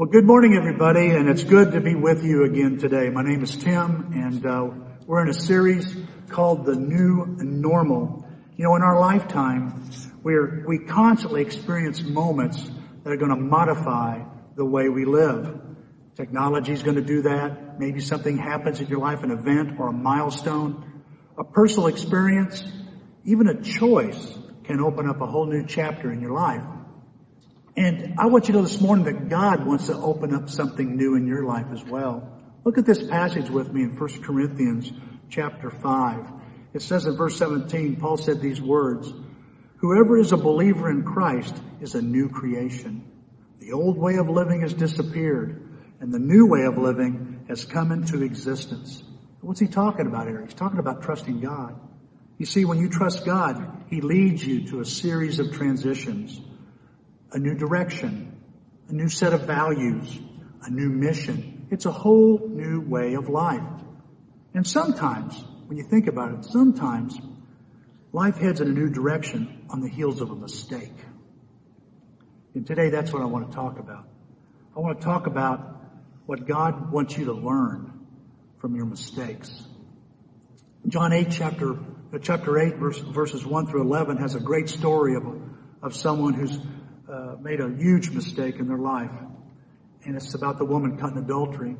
Well, good morning, everybody, and it's good to be with you again today. My name is Tim, and uh, we're in a series called The New Normal. You know, in our lifetime, we're, we constantly experience moments that are going to modify the way we live. Technology is going to do that. Maybe something happens in your life, an event or a milestone, a personal experience, even a choice can open up a whole new chapter in your life. And I want you to know this morning that God wants to open up something new in your life as well. Look at this passage with me in 1 Corinthians chapter 5. It says in verse 17, Paul said these words, Whoever is a believer in Christ is a new creation. The old way of living has disappeared and the new way of living has come into existence. What's he talking about here? He's talking about trusting God. You see, when you trust God, He leads you to a series of transitions a new direction, a new set of values, a new mission. It's a whole new way of life. And sometimes, when you think about it, sometimes life heads in a new direction on the heels of a mistake. And today that's what I want to talk about. I want to talk about what God wants you to learn from your mistakes. John 8 chapter, uh, chapter 8 verse, verses 1 through 11 has a great story of, of someone who's uh, made a huge mistake in their life. And it's about the woman caught in adultery.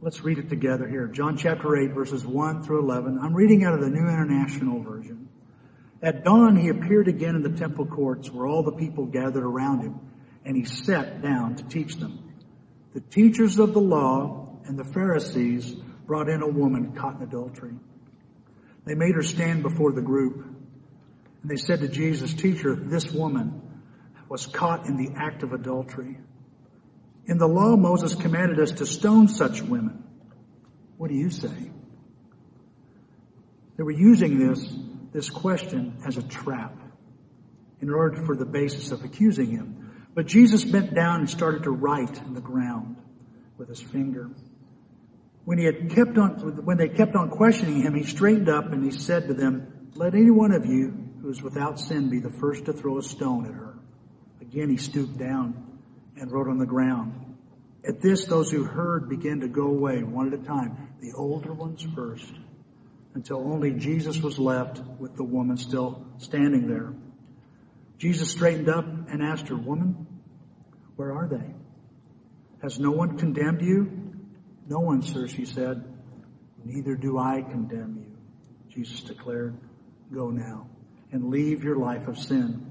Let's read it together here. John chapter 8 verses 1 through 11. I'm reading out of the New International Version. At dawn he appeared again in the temple courts where all the people gathered around him and he sat down to teach them. The teachers of the law and the Pharisees brought in a woman caught in adultery. They made her stand before the group and they said to Jesus, teacher, this woman was caught in the act of adultery. In the law, Moses commanded us to stone such women. What do you say? They were using this, this question as a trap in order for the basis of accusing him. But Jesus bent down and started to write in the ground with his finger. When he had kept on, when they kept on questioning him, he straightened up and he said to them, let any one of you who is without sin be the first to throw a stone at her. Again, he stooped down and wrote on the ground. At this, those who heard began to go away one at a time, the older ones first, until only Jesus was left with the woman still standing there. Jesus straightened up and asked her, Woman, where are they? Has no one condemned you? No one, sir, she said. Neither do I condemn you. Jesus declared, Go now and leave your life of sin.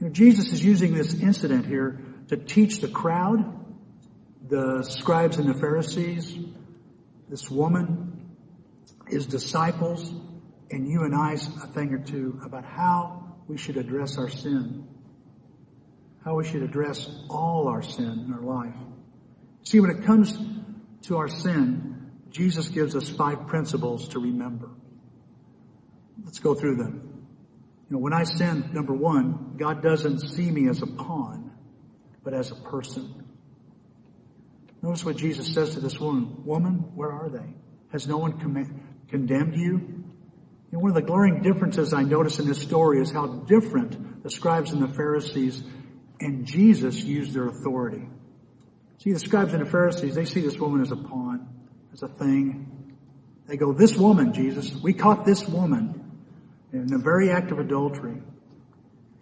You know, Jesus is using this incident here to teach the crowd, the scribes and the Pharisees, this woman, his disciples, and you and I a thing or two about how we should address our sin. How we should address all our sin in our life. See, when it comes to our sin, Jesus gives us five principles to remember. Let's go through them. Know, when I sin, number one, God doesn't see me as a pawn, but as a person. Notice what Jesus says to this woman. Woman, where are they? Has no one com- condemned you? You know, one of the glaring differences I notice in this story is how different the scribes and the Pharisees and Jesus used their authority. See, the scribes and the Pharisees, they see this woman as a pawn, as a thing. They go, this woman, Jesus, we caught this woman in the very act of adultery.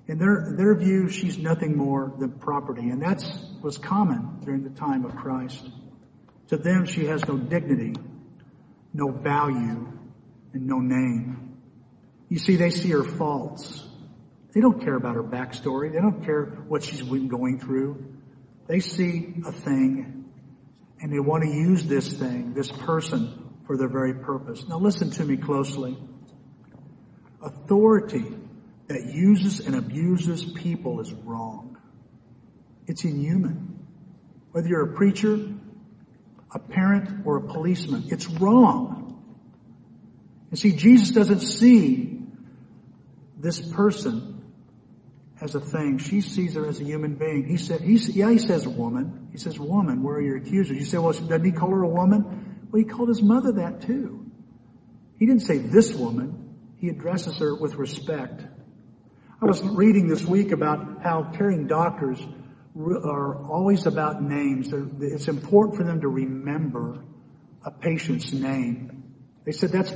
In their, their view, she's nothing more than property, and that was common during the time of Christ. To them, she has no dignity, no value, and no name. You see, they see her faults. They don't care about her backstory. They don't care what she's been going through. They see a thing, and they want to use this thing, this person, for their very purpose. Now listen to me closely authority that uses and abuses people is wrong. It's inhuman. Whether you're a preacher, a parent, or a policeman, it's wrong. And see, Jesus doesn't see this person as a thing. She sees her as a human being. He said, he, yeah, he says woman. He says woman, where are your accusers? You say, well, doesn't he call her a woman? Well, he called his mother that too. He didn't say this woman. He addresses her with respect. I was reading this week about how caring doctors are always about names. It's important for them to remember a patient's name. They said that's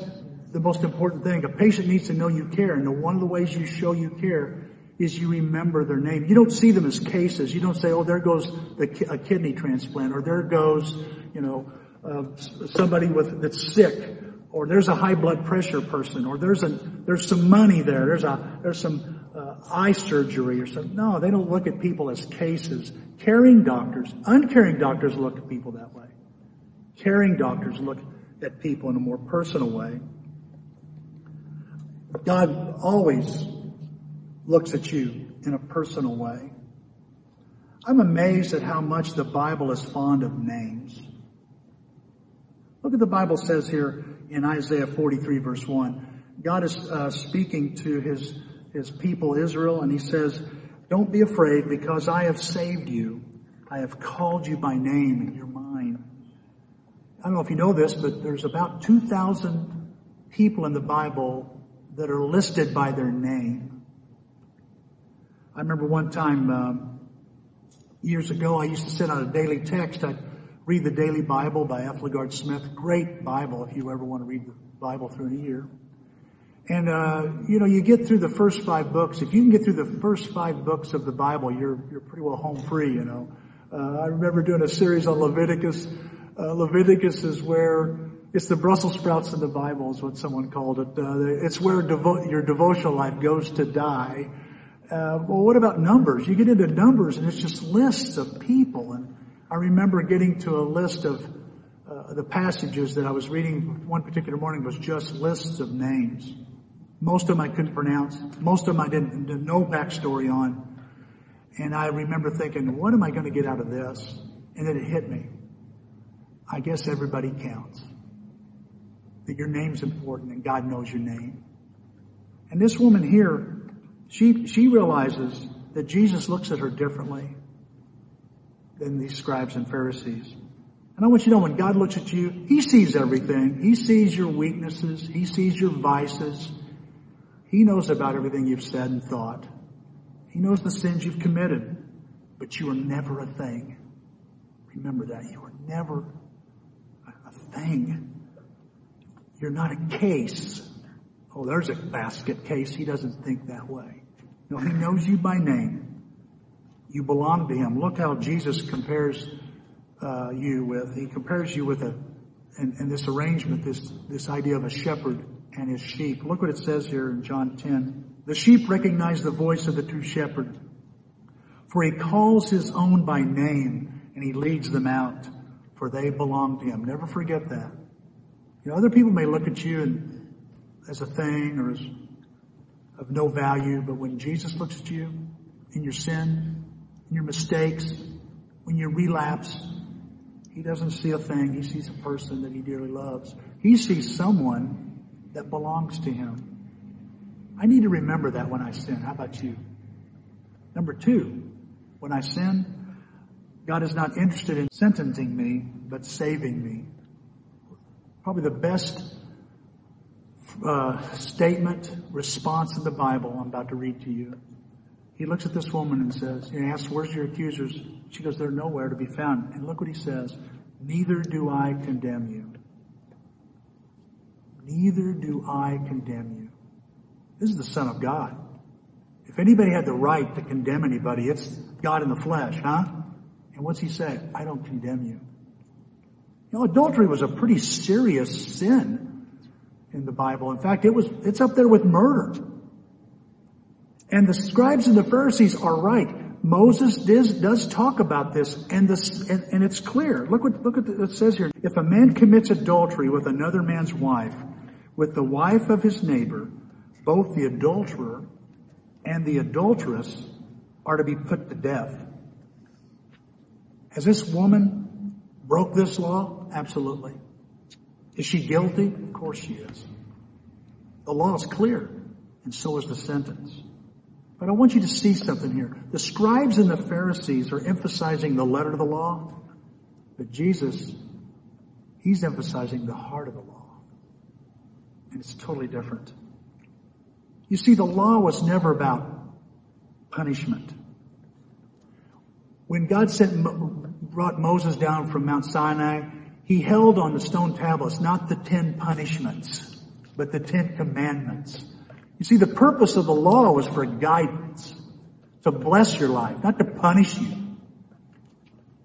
the most important thing. A patient needs to know you care, and one of the ways you show you care is you remember their name. You don't see them as cases. You don't say, "Oh, there goes the, a kidney transplant," or "There goes, you know, uh, somebody with that's sick," or "There's a high blood pressure person," or "There's a there's some money there." There's a there's some uh, eye surgery or something. No, they don't look at people as cases. Caring doctors, uncaring doctors look at people that way. Caring doctors look at people in a more personal way. God always looks at you in a personal way. I'm amazed at how much the Bible is fond of names. Look at the Bible says here in Isaiah 43 verse 1. God is uh, speaking to his, his people Israel and he says, don't be afraid because I have saved you. I have called you by name and you're mine. I don't know if you know this, but there's about 2,000 people in the Bible that are listed by their name. I remember one time, um, years ago, I used to sit on a daily text. I'd read the Daily Bible by F. LaGard Smith. Great Bible if you ever want to read the Bible through in a year. And, uh, you know, you get through the first five books. If you can get through the first five books of the Bible, you're, you're pretty well home free, you know. Uh, I remember doing a series on Leviticus. Uh, Leviticus is where it's the Brussels sprouts in the Bible is what someone called it. Uh, it's where devo- your devotional life goes to die. Uh, well, what about numbers? You get into numbers and it's just lists of people. And I remember getting to a list of uh, the passages that I was reading one particular morning was just lists of names. Most of them I couldn't pronounce. Most of them I didn't, didn't know backstory on. And I remember thinking, what am I going to get out of this? And then it hit me. I guess everybody counts that your name's important and God knows your name. And this woman here, she, she realizes that Jesus looks at her differently than these scribes and Pharisees. And I want you to know when God looks at you, He sees everything. He sees your weaknesses. He sees your vices. He knows about everything you've said and thought. He knows the sins you've committed. But you are never a thing. Remember that. You are never a thing. You're not a case. Oh, there's a basket case. He doesn't think that way. No, he knows you by name. You belong to him. Look how Jesus compares uh, you with. He compares you with a, in, this arrangement, this this idea of a shepherd and his sheep. Look what it says here in John 10. The sheep recognize the voice of the true shepherd, for he calls his own by name and he leads them out, for they belong to him. Never forget that. You know, other people may look at you and, as a thing or as of no value, but when Jesus looks at you in your sin, in your mistakes, when you relapse, he doesn't see a thing. He sees a person that he dearly loves. He sees someone that belongs to him. I need to remember that when I sin. How about you? Number two, when I sin, God is not interested in sentencing me, but saving me probably the best uh, statement, response in the Bible I'm about to read to you. He looks at this woman and says, he asks, where's your accusers? She goes, they're nowhere to be found. And look what he says, neither do I condemn you. Neither do I condemn you. This is the Son of God. If anybody had the right to condemn anybody, it's God in the flesh, huh? And what's he say? I don't condemn you. You know, adultery was a pretty serious sin in the Bible. In fact, it was, it's up there with murder. And the scribes and the Pharisees are right. Moses does, does talk about this and this, and, and it's clear. Look what, look what it says here. If a man commits adultery with another man's wife, with the wife of his neighbor, both the adulterer and the adulteress are to be put to death. Has this woman broke this law? Absolutely. Is she guilty? Of course she is. The law is clear, and so is the sentence. But I want you to see something here. The scribes and the Pharisees are emphasizing the letter of the law, but Jesus, he's emphasizing the heart of the law. And it's totally different. You see, the law was never about punishment. When God sent, brought Moses down from Mount Sinai, he held on the stone tablets not the ten punishments, but the ten commandments. You see, the purpose of the law was for guidance, to bless your life, not to punish you.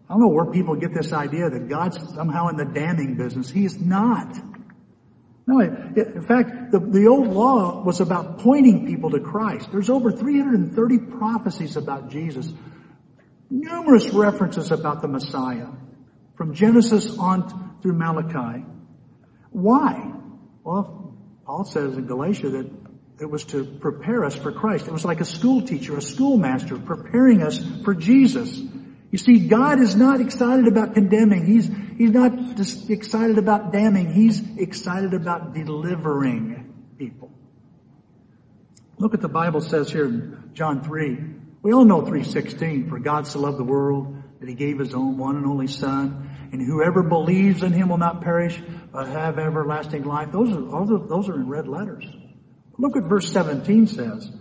I don't know where people get this idea that God's somehow in the damning business. He is not. No, in fact, the, the old law was about pointing people to Christ. There's over 330 prophecies about Jesus. Numerous references about the Messiah. From Genesis on through Malachi. Why? Well, Paul says in Galatia that it was to prepare us for Christ. It was like a school teacher, a schoolmaster preparing us for Jesus. You see, God is not excited about condemning. He's, he's not just excited about damning. He's excited about delivering people. Look what the Bible says here in John 3. We all know 3.16, for God so loved the world that he gave his own one and only son, and whoever believes in him will not perish, but have everlasting life. Those are, those are in red letters. Look what verse 17 says.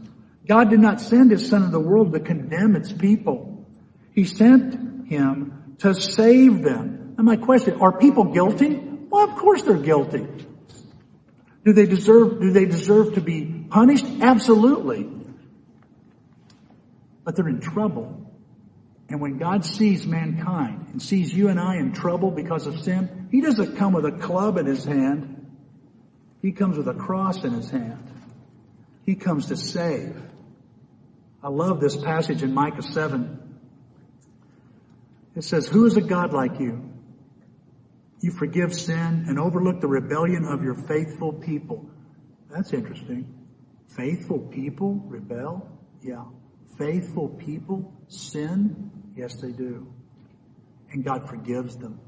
God did not send his son into the world to condemn its people, he sent him to save them. And my question, are people guilty? Well, of course they're guilty. Do they deserve, do they deserve to be punished? Absolutely. But they're in trouble. And when God sees mankind and sees you and I in trouble because of sin, He doesn't come with a club in His hand. He comes with a cross in His hand. He comes to save. I love this passage in Micah 7 it says, who is a God like you? You forgive sin and overlook the rebellion of your faithful people. That's interesting. Faithful people rebel? Yeah. Faithful people sin? Yes, they do. And God forgives them.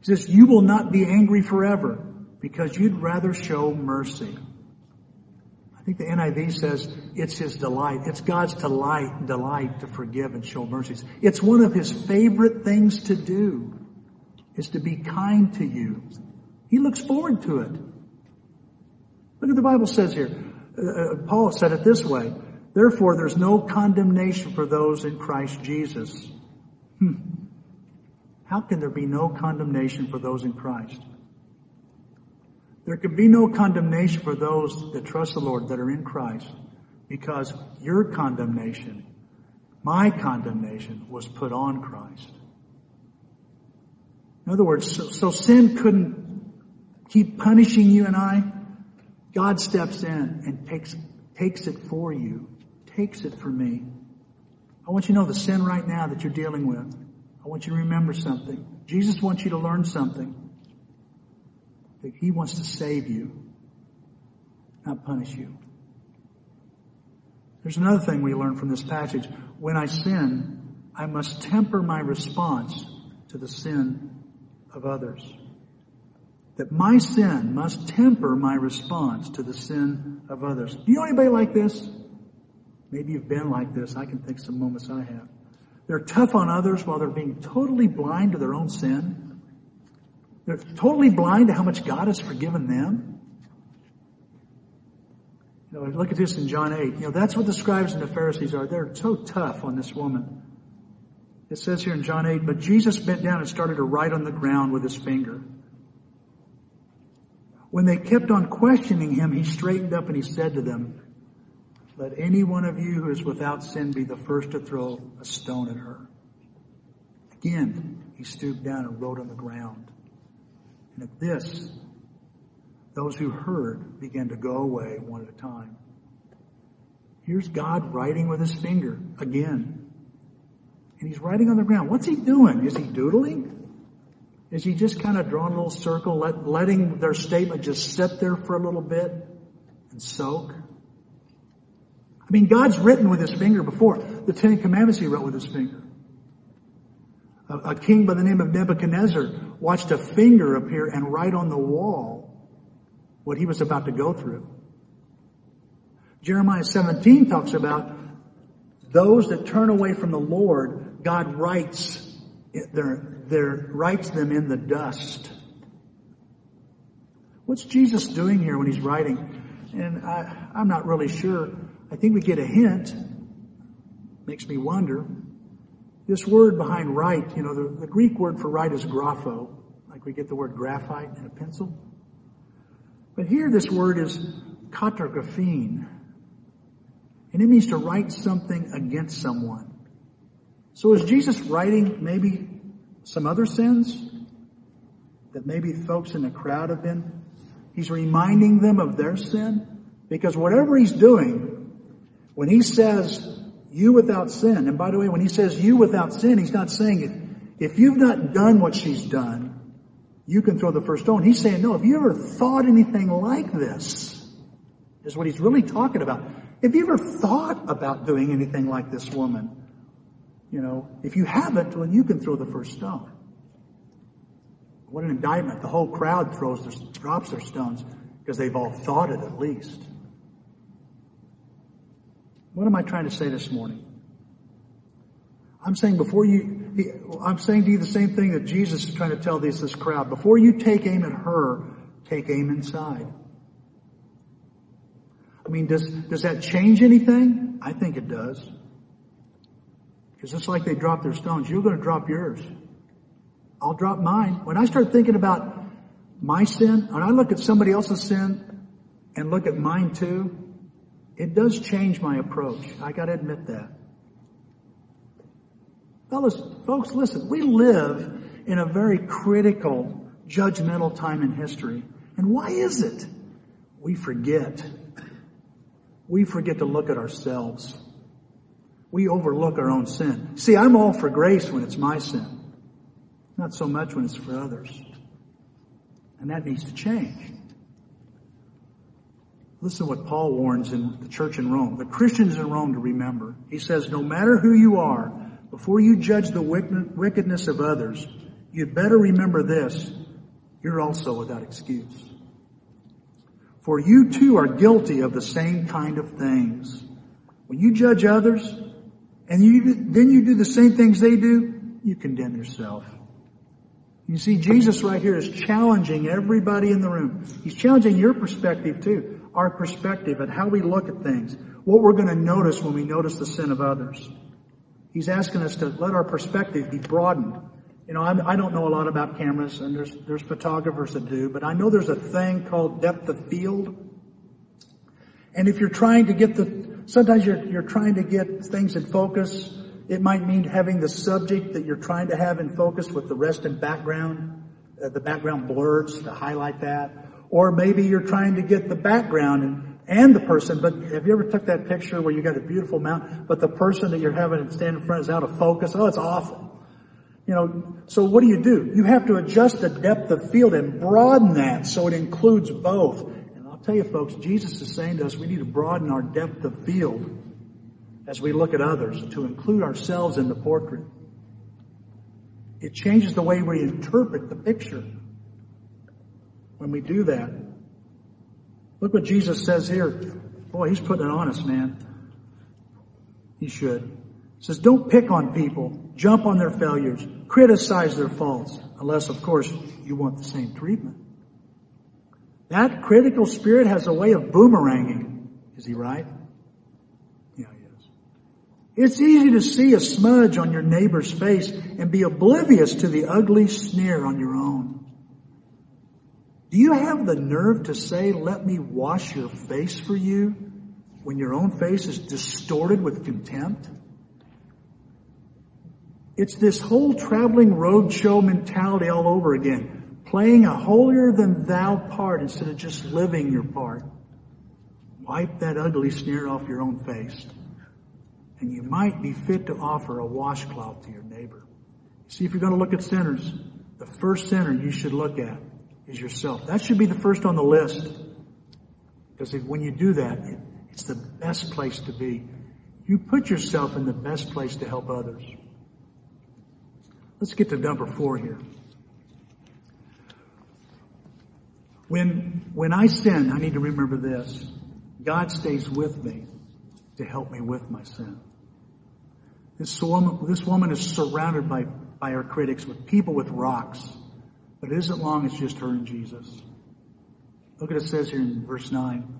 He says, you will not be angry forever because you'd rather show mercy. Think the NIV says it's his delight. It's God's delight, delight to forgive and show mercies. It's one of his favorite things to do is to be kind to you. He looks forward to it. Look what the Bible says here. Uh, uh, Paul said it this way. Therefore, there's no condemnation for those in Christ Jesus. Hmm. How can there be no condemnation for those in Christ? There can be no condemnation for those that trust the Lord that are in Christ because your condemnation, my condemnation was put on Christ. In other words, so, so sin couldn't keep punishing you and I. God steps in and takes, takes it for you, takes it for me. I want you to know the sin right now that you're dealing with. I want you to remember something. Jesus wants you to learn something that he wants to save you, not punish you. There's another thing we learn from this passage. When I sin, I must temper my response to the sin of others. That my sin must temper my response to the sin of others. Do you know anybody like this? Maybe you've been like this. I can think some moments I have. They're tough on others while they're being totally blind to their own sin. They're totally blind to how much God has forgiven them. You know, look at this in John 8. You know, that's what the scribes and the Pharisees are. They're so tough on this woman. It says here in John 8, but Jesus bent down and started to write on the ground with his finger. When they kept on questioning him, he straightened up and he said to them, let any one of you who is without sin be the first to throw a stone at her. Again, he stooped down and wrote on the ground. And at this, those who heard began to go away one at a time. Here's God writing with his finger again. And he's writing on the ground. What's he doing? Is he doodling? Is he just kind of drawing a little circle, let, letting their statement just sit there for a little bit and soak? I mean, God's written with his finger before. The Ten Commandments he wrote with his finger. A, a king by the name of Nebuchadnezzar watched a finger appear and write on the wall what he was about to go through. Jeremiah 17 talks about those that turn away from the Lord, God writes their, their, writes them in the dust. What's Jesus doing here when he's writing? And I, I'm not really sure. I think we get a hint. Makes me wonder. This word behind write, you know, the, the Greek word for write is grapho, like we get the word graphite in a pencil. But here this word is katagraphene, and it means to write something against someone. So is Jesus writing maybe some other sins that maybe folks in the crowd have been? He's reminding them of their sin because whatever he's doing, when he says you without sin, and by the way, when he says you without sin, he's not saying it. if you've not done what she's done, you can throw the first stone. He's saying, no, if you ever thought anything like this, is what he's really talking about. Have you ever thought about doing anything like this woman, you know, if you haven't, well, you can throw the first stone. What an indictment. The whole crowd throws their, drops their stones because they've all thought it at least. What am I trying to say this morning? I'm saying before you, I'm saying to you the same thing that Jesus is trying to tell this, this crowd. Before you take aim at her, take aim inside. I mean, does, does that change anything? I think it does. Because it's like they drop their stones. You're going to drop yours. I'll drop mine. When I start thinking about my sin, when I look at somebody else's sin and look at mine too, it does change my approach. I gotta admit that. Fellas, folks, listen, we live in a very critical, judgmental time in history. And why is it? We forget. We forget to look at ourselves. We overlook our own sin. See, I'm all for grace when it's my sin. Not so much when it's for others. And that needs to change. Listen to what Paul warns in the church in Rome, the Christians in Rome to remember. He says, no matter who you are, before you judge the wickedness of others, you'd better remember this. You're also without excuse. For you too are guilty of the same kind of things. When you judge others, and you, then you do the same things they do, you condemn yourself. You see, Jesus right here is challenging everybody in the room. He's challenging your perspective too. Our perspective and how we look at things. What we're going to notice when we notice the sin of others. He's asking us to let our perspective be broadened. You know, I'm, I do not know a lot about cameras and there's, there's photographers that do, but I know there's a thing called depth of field. And if you're trying to get the, sometimes you're, you're trying to get things in focus it might mean having the subject that you're trying to have in focus with the rest in background, uh, the background blurs to highlight that. Or maybe you're trying to get the background and, and the person, but have you ever took that picture where you got a beautiful mountain, but the person that you're having stand in front is out of focus? Oh, it's awful. You know, so what do you do? You have to adjust the depth of field and broaden that so it includes both. And I'll tell you folks, Jesus is saying to us we need to broaden our depth of field as we look at others to include ourselves in the portrait. It changes the way we interpret the picture when we do that. Look what Jesus says here. Boy, he's putting it on us, man. He should. He says, don't pick on people, jump on their failures, criticize their faults, unless, of course, you want the same treatment. That critical spirit has a way of boomeranging. Is he right? Yeah, he is. It's easy to see a smudge on your neighbor's face and be oblivious to the ugly sneer on your own. Do you have the nerve to say, let me wash your face for you when your own face is distorted with contempt? It's this whole traveling roadshow mentality all over again, playing a holier than thou part instead of just living your part. Wipe that ugly sneer off your own face and you might be fit to offer a washcloth to your neighbor. See, if you're going to look at sinners, the first sinner you should look at is yourself. That should be the first on the list. Because if, when you do that, it, it's the best place to be. You put yourself in the best place to help others. Let's get to number four here. When, when I sin, I need to remember this. God stays with me to help me with my sin. This woman, this woman is surrounded by, by her critics with people with rocks. But it isn't long it's just her and Jesus. Look at it says here in verse 9.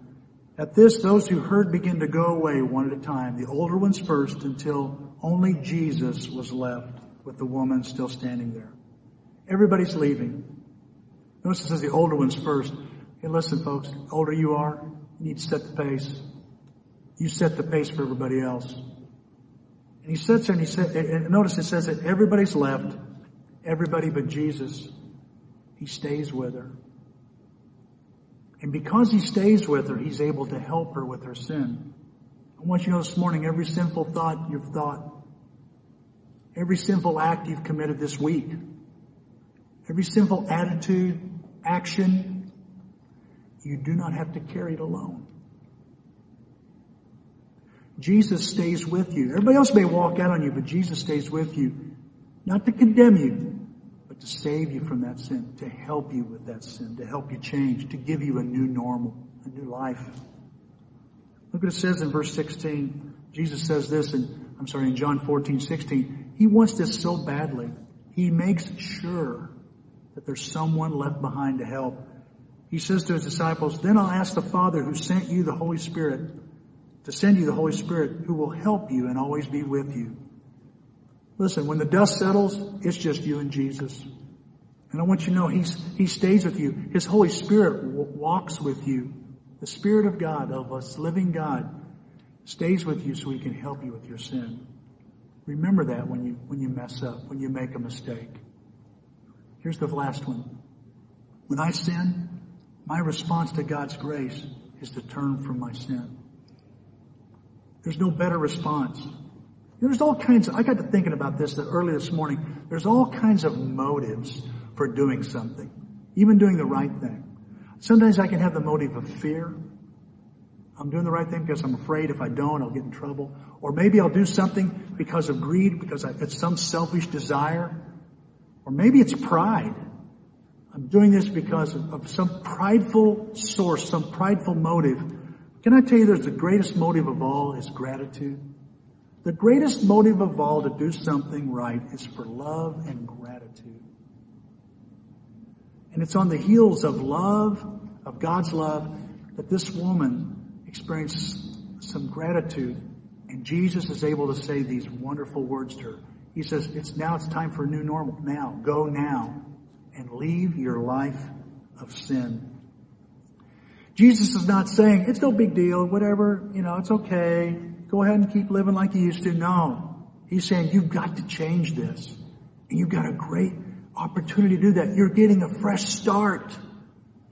At this, those who heard began to go away one at a time, the older ones first, until Only Jesus was left with the woman still standing there. Everybody's leaving. Notice it says the older ones first. Hey, listen, folks, the older you are, you need to set the pace. You set the pace for everybody else. And he sits there and he said, notice it says that everybody's left, everybody but Jesus. He stays with her. And because he stays with her, he's able to help her with her sin. I want you to know this morning, every sinful thought you've thought, every sinful act you've committed this week, every sinful attitude, action, you do not have to carry it alone. Jesus stays with you. Everybody else may walk out on you, but Jesus stays with you. Not to condemn you, to save you from that sin, to help you with that sin, to help you change, to give you a new normal, a new life. Look what it says in verse 16. Jesus says this in, I'm sorry, in John 14, 16. He wants this so badly. He makes sure that there's someone left behind to help. He says to his disciples, then I'll ask the Father who sent you the Holy Spirit to send you the Holy Spirit who will help you and always be with you. Listen, when the dust settles, it's just you and Jesus. And I want you to know He's, He stays with you. His Holy Spirit walks with you. The Spirit of God, of us living God, stays with you so He can help you with your sin. Remember that when you, when you mess up, when you make a mistake. Here's the last one. When I sin, my response to God's grace is to turn from my sin. There's no better response. There's all kinds of, I got to thinking about this early this morning. There's all kinds of motives for doing something, even doing the right thing. Sometimes I can have the motive of fear. I'm doing the right thing because I'm afraid if I don't, I'll get in trouble. Or maybe I'll do something because of greed, because it's some selfish desire. Or maybe it's pride. I'm doing this because of, of some prideful source, some prideful motive can I tell you there's the greatest motive of all is gratitude? The greatest motive of all to do something right is for love and gratitude. And it's on the heels of love, of God's love, that this woman experienced some gratitude. And Jesus is able to say these wonderful words to her. He says, it's now it's time for a new normal. Now, go now and leave your life of sin Jesus is not saying, it's no big deal, whatever, you know, it's okay. Go ahead and keep living like you used to. No. He's saying, you've got to change this. And you've got a great opportunity to do that. You're getting a fresh start.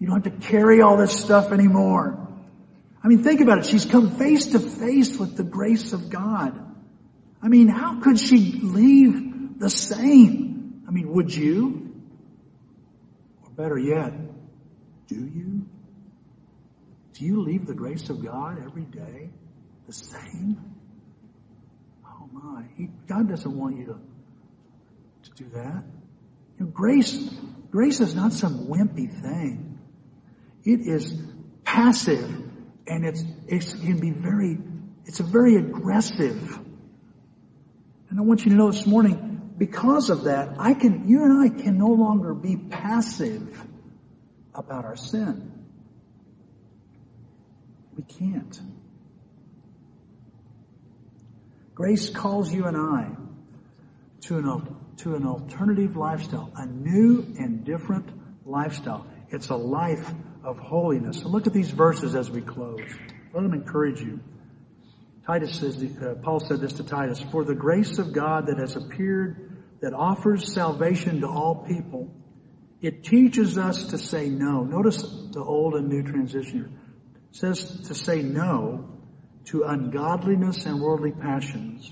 You don't have to carry all this stuff anymore. I mean, think about it. She's come face to face with the grace of God. I mean, how could she leave the same? I mean, would you? Or better yet, do you? Do you leave the grace of God every day the same? Oh my. He, God doesn't want you to, to do that. You know, grace, grace is not some wimpy thing. It is passive and it's, it can be very, it's a very aggressive. And I want you to know this morning, because of that, I can, you and I can no longer be passive about our sin. We can't. Grace calls you and I to an, to an alternative lifestyle, a new and different lifestyle. It's a life of holiness. So look at these verses as we close. Let them encourage you. Titus says, uh, Paul said this to Titus, for the grace of God that has appeared that offers salvation to all people, it teaches us to say no. Notice the old and new transition here says to say no to ungodliness and worldly passions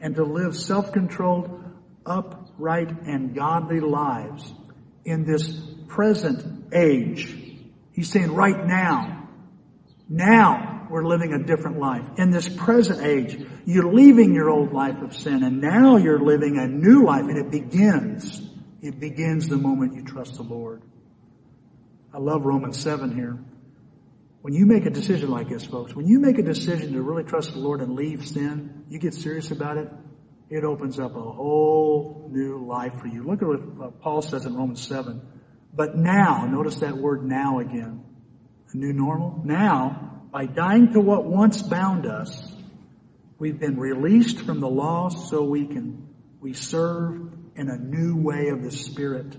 and to live self-controlled, upright, and godly lives in this present age. He's saying right now, now we're living a different life. In this present age, you're leaving your old life of sin and now you're living a new life and it begins. It begins the moment you trust the Lord. I love Romans 7 here. When you make a decision like this, folks, when you make a decision to really trust the Lord and leave sin, you get serious about it, it opens up a whole new life for you. Look at what Paul says in Romans 7. But now, notice that word now again. A new normal. Now, by dying to what once bound us, We've been released from the law so we can, we serve in a new way of the Spirit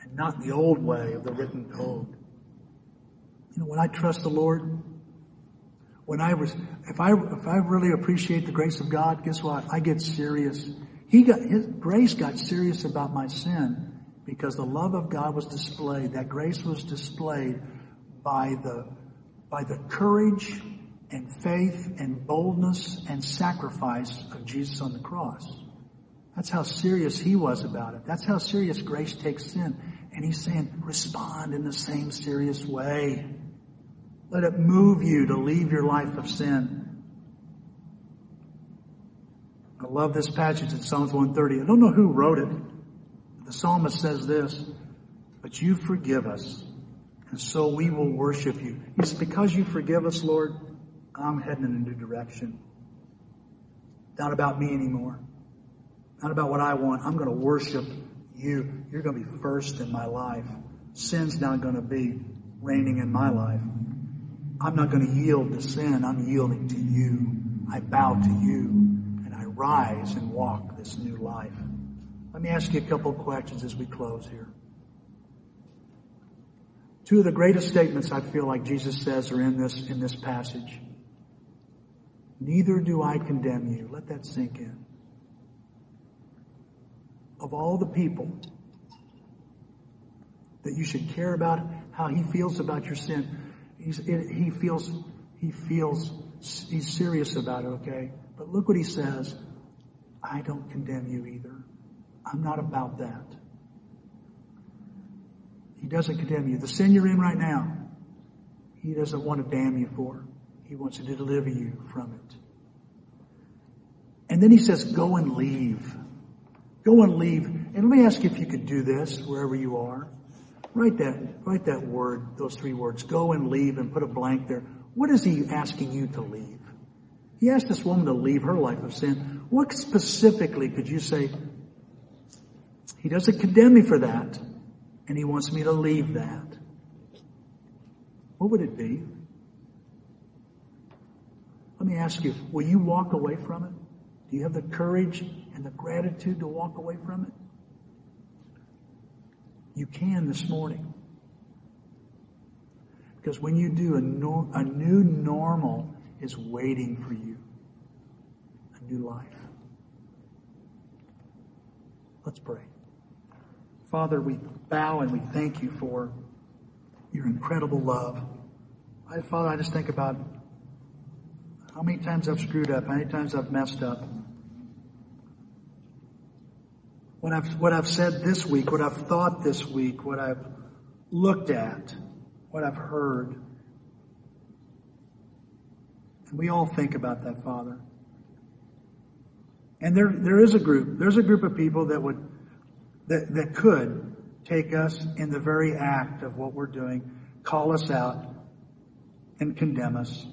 and not the old way of the written code. You know, when I trust the Lord, when I was, if I, if I really appreciate the grace of God, guess what? I get serious. He got, his grace got serious about my sin because the love of God was displayed. That grace was displayed by the, by the courage and faith and boldness and sacrifice of Jesus on the cross. That's how serious he was about it. That's how serious grace takes sin. And he's saying, respond in the same serious way. Let it move you to leave your life of sin. I love this passage in Psalms 130. I don't know who wrote it. The psalmist says this, but you forgive us, and so we will worship you. It's because you forgive us, Lord, I'm heading in a new direction. Not about me anymore. Not about what I want. I'm going to worship you. You're going to be first in my life. Sin's not going to be reigning in my life. I'm not going to yield to sin. I'm yielding to you. I bow to you and I rise and walk this new life. Let me ask you a couple of questions as we close here. Two of the greatest statements I feel like Jesus says are in this, in this passage. Neither do I condemn you. Let that sink in. Of all the people that you should care about how he feels about your sin, he feels, he feels, he's serious about it, okay? But look what he says. I don't condemn you either. I'm not about that. He doesn't condemn you. The sin you're in right now, he doesn't want to damn you for. He wants to deliver you from it. And then he says, go and leave. Go and leave. And let me ask you if you could do this wherever you are. Write that, write that word, those three words. Go and leave and put a blank there. What is he asking you to leave? He asked this woman to leave her life of sin. What specifically could you say? He doesn't condemn me for that, and he wants me to leave that. What would it be? Let me ask you, will you walk away from it? Do you have the courage and the gratitude to walk away from it? You can this morning. Because when you do, a, nor- a new normal is waiting for you. A new life. Let's pray. Father, we bow and we thank you for your incredible love. I, Father, I just think about how many times I've screwed up, how many times I've messed up. What I've, what I've said this week, what I've thought this week, what I've looked at, what I've heard. And we all think about that, Father. And there, there is a group, there's a group of people that would, that, that could take us in the very act of what we're doing, call us out, and condemn us.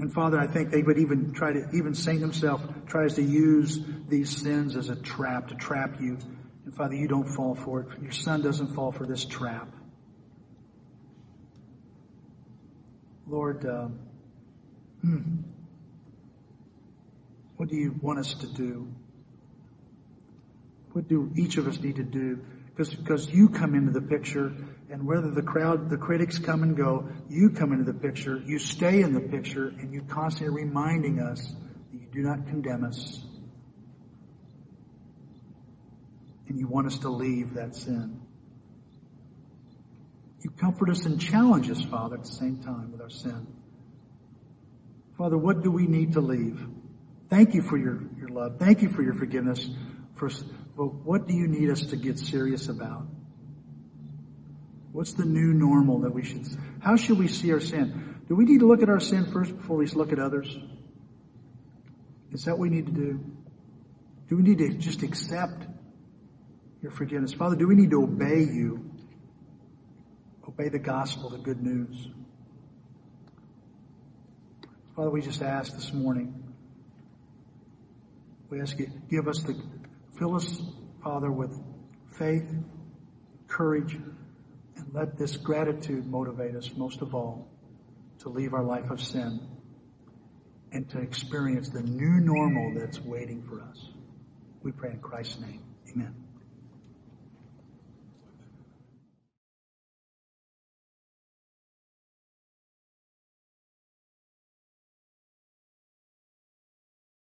And Father, I think they would even try to, even Satan himself tries to use these sins as a trap to trap you. And Father, you don't fall for it. Your son doesn't fall for this trap. Lord, uh, hmm, what do you want us to do? What do each of us need to do? Because, because you come into the picture and whether the crowd, the critics come and go, you come into the picture, you stay in the picture, and you constantly reminding us that you do not condemn us. And you want us to leave that sin. You comfort us and challenge us, Father, at the same time with our sin. Father, what do we need to leave? Thank you for your, your love. Thank you for your forgiveness. For, but what do you need us to get serious about? What's the new normal that we should, how should we see our sin? Do we need to look at our sin first before we look at others? Is that what we need to do? Do we need to just accept your forgiveness? Father, do we need to obey you? Obey the gospel, the good news. Father, we just ask this morning. We ask you, give us the, fill us, Father, with faith, courage, let this gratitude motivate us most of all to leave our life of sin and to experience the new normal that's waiting for us. We pray in Christ's name. Amen.